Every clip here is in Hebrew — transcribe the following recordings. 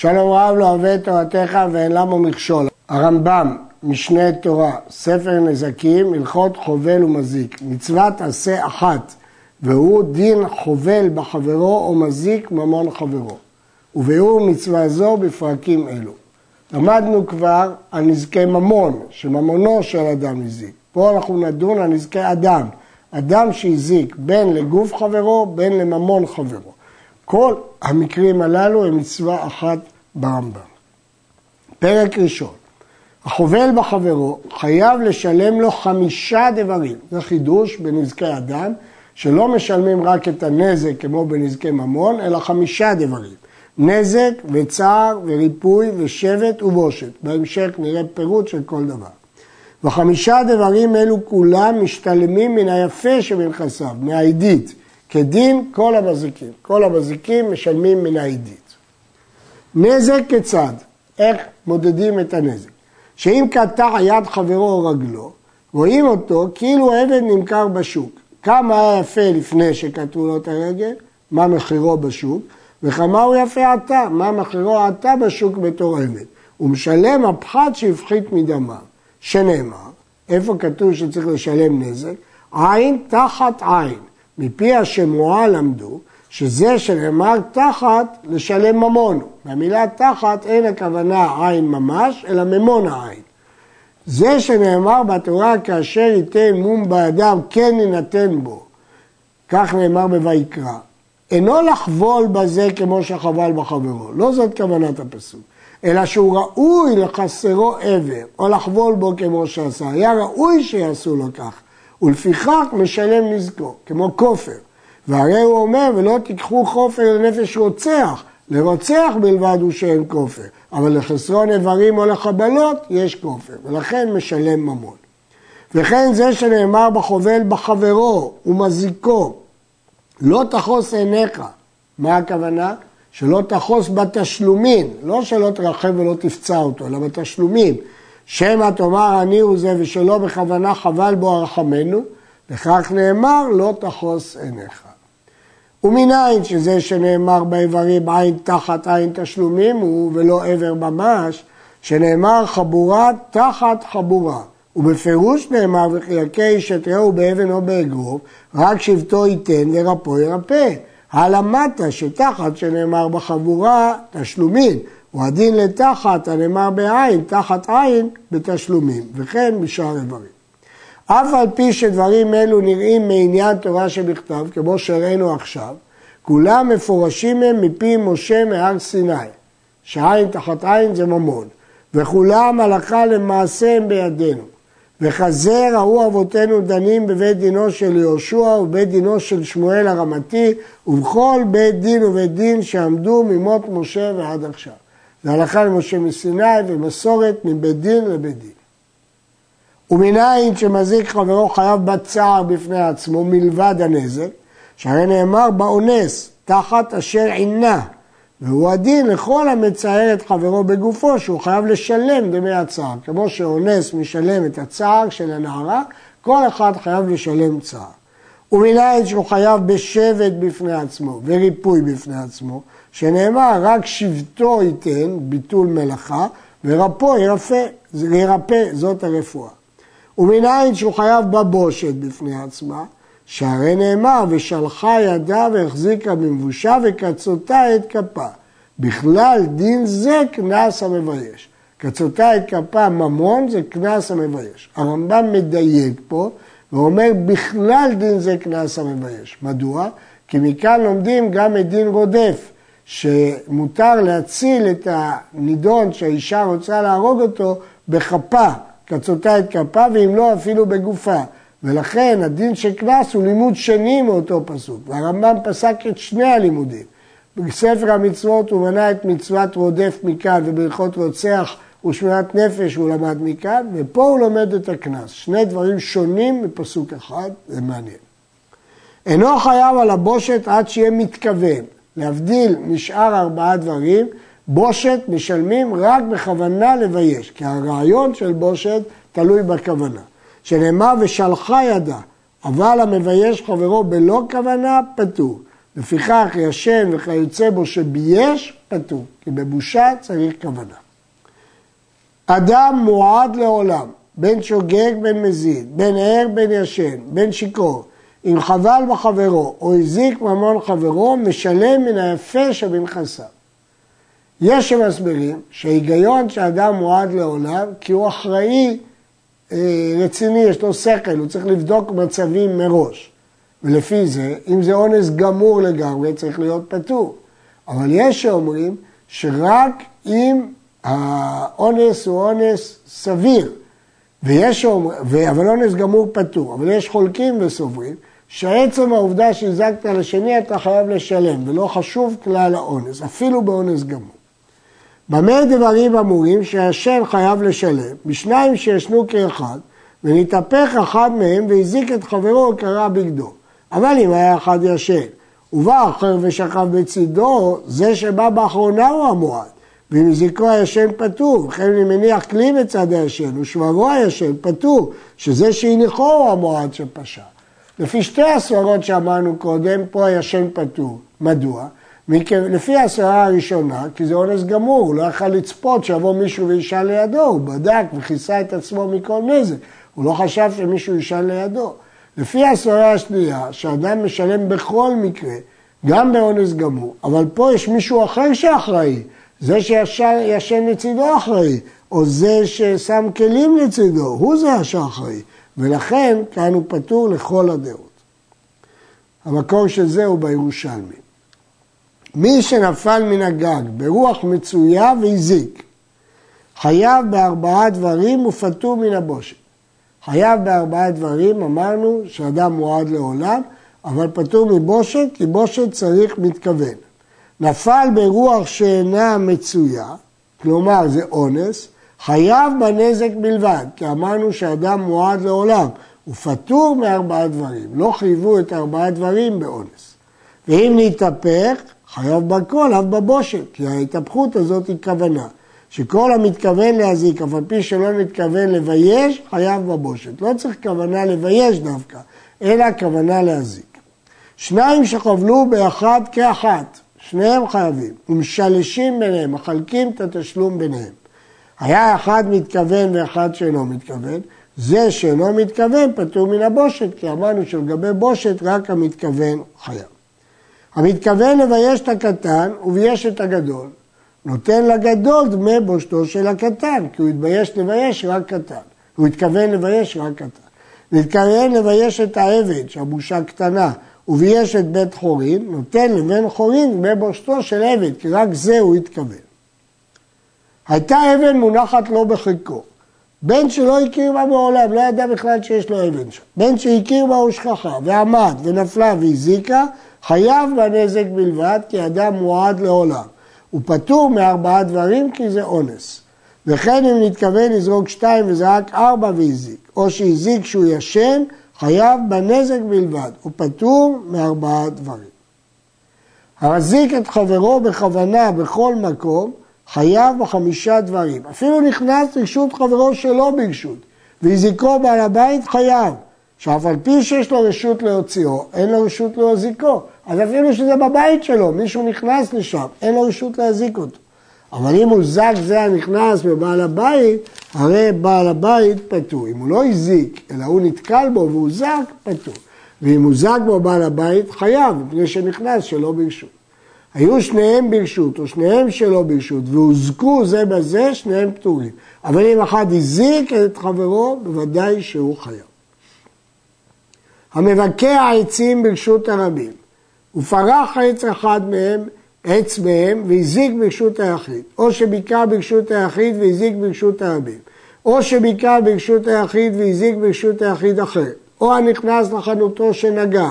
שלום רב לא אוהב את תורתך ואין למה מכשול. הרמב"ם, משנה תורה, ספר נזקים, הלכות חובל ומזיק. מצוות עשה אחת, והוא דין חובל בחברו או מזיק ממון חברו. וביאור מצווה זו בפרקים אלו. למדנו כבר על נזקי ממון, שממונו של אדם הזיק. פה אנחנו נדון על נזקי אדם. אדם שהזיק בין לגוף חברו, בין לממון חברו. כל המקרים הללו הם מצווה אחת ברמב"ם. פרק ראשון, החובל בחברו חייב לשלם לו חמישה דברים. זה חידוש בנזקי אדם, שלא משלמים רק את הנזק כמו בנזקי ממון, אלא חמישה דברים. נזק וצער וריפוי ושבט ובושת. בהמשך נראה פירוט של כל דבר. וחמישה דברים אלו כולם משתלמים מן היפה שבנכסיו, מהעידית, כדין כל המזיקים. כל המזיקים משלמים מן העידית. נזק כיצד? איך מודדים את הנזק? שאם קטע יד חברו או רגלו, רואים אותו כאילו העבד נמכר בשוק. כמה היה יפה לפני שקטעו לו את הרגל, מה מחירו בשוק, וכמה הוא יפה עתה, מה מחירו עתה בשוק בתור עבד. הוא משלם הפחת שהפחית מדמיו, שנאמר, איפה כתוב שצריך לשלם נזק? עין תחת עין. מפי השמועה למדו שזה שנאמר תחת לשלם ממון. במילה תחת אין הכוונה עין ממש, אלא ממון העין. זה שנאמר בתורה כאשר ייתן מום באדם כן יינתן בו, כך נאמר בויקרא. אינו לחבול בזה כמו שחבל בחברו, לא זאת כוונת הפסוק, אלא שהוא ראוי לחסרו עבר, או לחבול בו כמו שעשה, היה ראוי שיעשו לו כך, ולפיכך משלם נזקו, כמו כופר. והרי הוא אומר, ולא תיקחו כופר לנפש רוצח, לרוצח בלבד הוא שאין כופר, אבל לחסרון איברים או לחבלות יש כופר, ולכן משלם ממון. וכן זה שנאמר בחובל בחברו ומזיקו, לא תחוס עיניך. מה הכוונה? שלא תחוס בתשלומים, לא שלא תרחב ולא תפצע אותו, אלא בתשלומים. שמא תאמר אני הוא זה ושלא בכוונה חבל בו הרחמנו, וכך נאמר לא תחוס עיניך. ומנין שזה שנאמר באיברים עין תחת עין תשלומים הוא ולא עבר ממש, שנאמר חבורה תחת חבורה. ובפירוש נאמר יכה איש את רעהו באבן או באגרוף, רק שבטו ייתן ורפו ירפא. הלמטה שתחת שנאמר בחבורה תשלומים, הוא הדין לתחת הנאמר בעין, תחת עין בתשלומים, וכן בשאר איברים. אף על פי שדברים אלו נראים מעניין תורה שבכתב, כמו שראינו עכשיו, כולם מפורשים הם מפי משה מהר סיני, שעין תחת עין זה ממון, וכולם הלכה למעשה הם בידינו. וכזה ראו אבותינו דנים בבית דינו של יהושע ובבית דינו של שמואל הרמתי ובכל בית דין ובית דין שעמדו ממות משה ועד עכשיו. זה הלכה למשה מסיני ומסורת מבית דין לבית דין. ומנין שמזיק חברו חייב בצער בפני עצמו מלבד הנזק, שהרי נאמר באונס תחת אשר עינה, והוא הדין לכל המצער את חברו בגופו שהוא חייב לשלם דמי הצער. כמו שאונס משלם את הצער של הנערה, כל אחד חייב לשלם צער. ומנין שהוא חייב בשבט בפני עצמו וריפוי בפני עצמו, שנאמר רק שבטו ייתן, ביטול מלאכה, ורפו ירפא, ירפא, זאת הרפואה. ומנין שהוא חייב בבושת בפני עצמה, שהרי נאמר, ושלחה ידה והחזיקה במבושה וקצותה את כפה. בכלל דין זה קנס המבייש. קצותה את כפה ממון זה קנס המבייש. הרמב"ם מדייק פה ואומר בכלל דין זה קנס המבייש. מדוע? כי מכאן לומדים גם את דין רודף, שמותר להציל את הנידון שהאישה רוצה להרוג אותו בכפה, קצותה את כפה ואם לא אפילו בגופה. ולכן הדין של קנס הוא לימוד שני מאותו פסוק, והרמב"ם פסק את שני הלימודים. בספר המצוות הוא מנה את מצוות רודף מכאן ובהלכות רוצח ושמירת נפש הוא למד מכאן, ופה הוא לומד את הקנס. שני דברים שונים מפסוק אחד, זה מעניין. אינו חייב על הבושת עד שיהיה מתכוון. להבדיל משאר ארבעה דברים, בושת משלמים רק בכוונה לבייש, כי הרעיון של בושת תלוי בכוונה. שנאמר ושלחה ידה, אבל המבייש חברו בלא כוונה, פטור. לפיכך ישן וכיוצא בו שבייש, פטור, כי בבושה צריך כוונה. אדם מועד לעולם, בין שוגג בין מזיד, בין ער בין ישן, בין שיכור, אם חבל בחברו או הזיק ממון חברו, משלם מן היפה שבנכסיו. יש שמסבירים שההיגיון שאדם מועד לעולם כי הוא אחראי אה, רציני, יש לו שכל, הוא צריך לבדוק מצבים מראש. ולפי זה, אם זה אונס גמור לגמרי, צריך להיות פטור. אבל יש שאומרים שרק אם האונס הוא אונס סביר, ויש אבל אונס גמור פטור, אבל יש חולקים וסוברים שעצם העובדה שהזקת לשני אתה חייב לשלם, ולא חשוב כלל האונס, אפילו באונס גמור. במה דברים אמורים שהשם חייב לשלם? בשניים שישנו כאחד, ונתהפך אחד מהם והזיק את חברו וקרע בגדו. אבל אם היה אחד ישן, ובא אחר ושכב בצידו, זה שבא באחרונה הוא המועד. ואם זיקו הישן פטור, וכן אני מניח כלי בצד הישן, ושברו הישן פטור, שזה שהניחו הוא המועד שפשע. לפי שתי הסברות שאמרנו קודם, פה הישן פטור. מדוע? לפי הסברה הראשונה, כי זה אונס גמור, הוא לא יכל לצפות שיבוא מישהו וישאל לידו, הוא בדק וכיסה את עצמו מכל נזק, הוא לא חשב שמישהו ישאל לידו. לפי הסברה השנייה, שאדם משלם בכל מקרה, גם באונס גמור, אבל פה יש מישהו אחר שאחראי, זה שישן לצידו אחראי, או זה ששם כלים לצידו, הוא זה שאחראי, ולכן כאן הוא פטור לכל הדעות. המקור של זה הוא בירושלמי. מי שנפל מן הגג ברוח מצויה והזיק, חייב בארבעה דברים ופטור מן הבושת. חייב בארבעה דברים, אמרנו שאדם מועד לעולם, אבל פטור מבושת, כי בושת צריך מתכוון. נפל ברוח שאינה מצויה, כלומר זה אונס, חייב בנזק בלבד, כי אמרנו שאדם מועד לעולם, הוא פטור מארבעה דברים, לא חייבו את ארבעה דברים באונס. ואם נתהפך, חייב בכל, אף בבושת, כי ההתהפכות הזאת היא כוונה. שכל המתכוון להזיק, אף על פי שלא מתכוון לבייש, חייב בבושת. לא צריך כוונה לבייש דווקא, אלא כוונה להזיק. שניים שחבלו באחד כאחת, שניהם חייבים, ומשלשים ביניהם, מחלקים את התשלום ביניהם. היה אחד מתכוון ואחד שאינו מתכוון, זה שאינו מתכוון פטור מן הבושת, כי אמרנו שלגבי בושת רק המתכוון חייב. המתכוון לבייש את הקטן ובייש את הגדול, נותן לגדול דמי בושתו של הקטן, כי הוא התבייש לבייש רק קטן. הוא התכוון לבייש רק קטן. והתכוון לבייש את העבד, שהבושה קטנה, ובייש את בית חורין, נותן לבן חורין דמי בושתו של עבד, כי רק זה הוא התכוון. הייתה אבן מונחת לו בחיקו. בן שלא הכיר בה מעולם, לא ידע בכלל שיש לו אבן שם. בן שהכיר בה ושכחה, ועמד, ונפלה והזיקה, חייב בנזק בלבד, כי אדם מועד לעולם. הוא פטור מארבעה דברים כי זה אונס. וכן אם נתכוון לזרוק שתיים וזרק ארבע והזיק, או שהזיק כשהוא ישן, חייב בנזק בלבד, הוא פטור מארבעה דברים. המזיק את חברו בכוונה בכל מקום, חייב בחמישה דברים. אפילו נכנס לרשות חברו שלא ברשות, והזיקו בעל הבית חייב. שאף על פי שיש לו רשות להוציאו, אין לו רשות להזיקו. אז אפילו שזה בבית שלו, מישהו נכנס לשם, אין לו רשות להזיק אותו. אבל אם הוא זק זה הנכנס בבעל הבית, הרי בעל הבית פטור. אם הוא לא הזיק, אלא הוא נתקל בו והוא זק, פטור. ואם הוא זק בו בעל הבית, חייב, מפני שנכנס שלא ברשות. היו שניהם ברשות, או שניהם שלא ברשות, והוזקו זה בזה, שניהם פטורים. אבל אם אחד הזיק את חברו, בוודאי שהוא חייב. המבקע עצים ברשות הרבים, ופרח עץ אחד מהם, עץ מהם, והזיק ברשות היחיד, או שביקע ברשות היחיד והזיק ברשות הרבים, או שביקע ברשות היחיד והזיק ברשות היחיד אחר, או הנכנס לחנותו שנגע,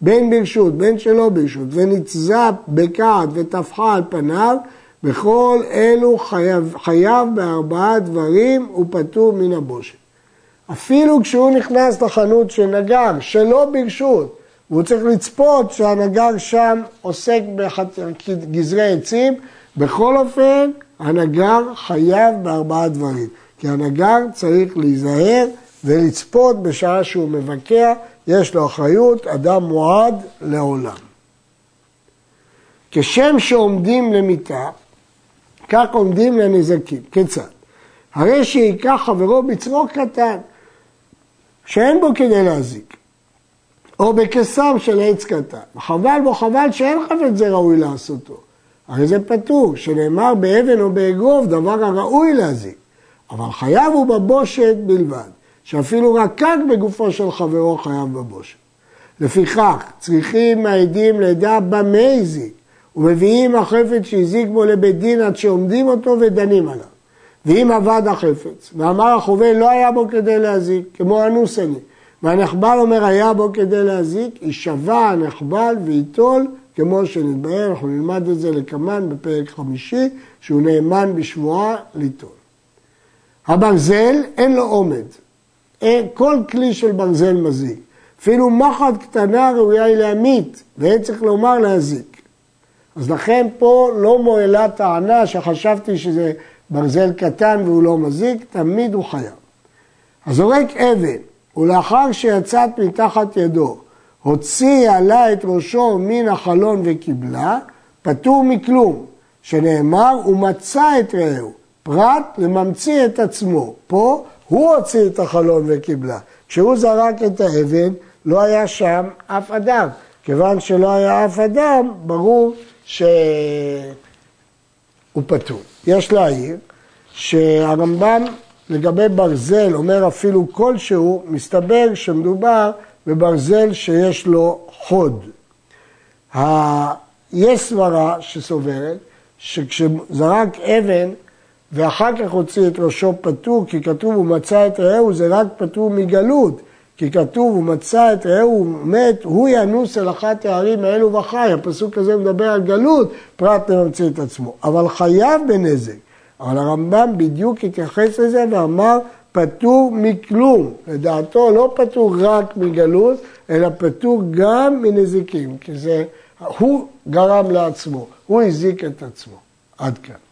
בין ברשות, בין שלא ברשות, ונצזפ בכעד וטפחה על פניו, בכל אלו חייב, חייב בארבעה דברים ופטור מן הבושת. אפילו כשהוא נכנס לחנות של נגר, שלא ברשות, והוא צריך לצפות שהנגר שם עוסק בגזרי עצים, בכל אופן הנגר חייב בארבעה דברים. כי הנגר צריך להיזהר ולצפות בשעה שהוא מבקע, יש לו אחריות, אדם מועד לעולם. כשם שעומדים למיתה, כך עומדים לנזקים. כיצד? הרי שייקח חברו בצרו קטן, שאין בו כדי להזיק, או בקסם של עץ קטן. חבל בו חבל שאין חפץ זה ראוי לעשותו. הרי זה פטור, שנאמר באבן או באגרוף דבר הראוי להזיק. אבל חייב הוא בבושת בלבד, שאפילו רקק בגופו של חברו חייב בבושת. לפיכך, צריכים העדים לדע במה הזיק, ומביאים החפץ שהזיק בו לבית דין עד שעומדים אותו ודנים עליו. ואם אבד החפץ, ואמר החובל לא היה בו כדי להזיק, כמו אנוס אני, והנחבל אומר היה בו כדי להזיק, יישבע הנחבל וייטול כמו שנתבהר, אנחנו נלמד את זה לקמן בפרק חמישי, שהוא נאמן בשבועה ליטול. הברזל אין לו עומד, אין, כל כלי של ברזל מזיק, אפילו מחט קטנה ראויה היא להמית, ואין צריך לומר להזיק. אז לכן פה לא מועלה טענה שחשבתי שזה ברזל קטן והוא לא מזיק, תמיד הוא חייב. הזורק אבן, ולאחר שיצאת מתחת ידו, הוציא עלה את ראשו מן החלון וקיבלה, פטור מכלום, שנאמר, הוא מצא את רעהו, פרט לממציא את עצמו. פה הוא הוציא את החלון וקיבלה. כשהוא זרק את האבן, לא היה שם אף אדם. כיוון שלא היה אף אדם, ברור שהוא פטור. יש להעיר שהרמב"ם לגבי ברזל אומר אפילו כלשהו, מסתבר שמדובר בברזל שיש לו חוד. יש סברה שסוברת שכשזרק אבן ואחר כך הוציא את ראשו פטור, כי כתוב הוא מצא את רעהו, זה רק פטור מגלות. כי כתוב הוא מצא את רעהו מת, הוא ינוס אל אחת הערים האלו וחי. הפסוק הזה מדבר על גלות, פרט לממציא את עצמו. אבל חייב בנזק. אבל הרמב"ם בדיוק התייחס לזה ואמר פטור מכלום. לדעתו לא פטור רק מגלות, אלא פטור גם מנזיקים, כי זה, הוא גרם לעצמו, הוא הזיק את עצמו. עד כאן.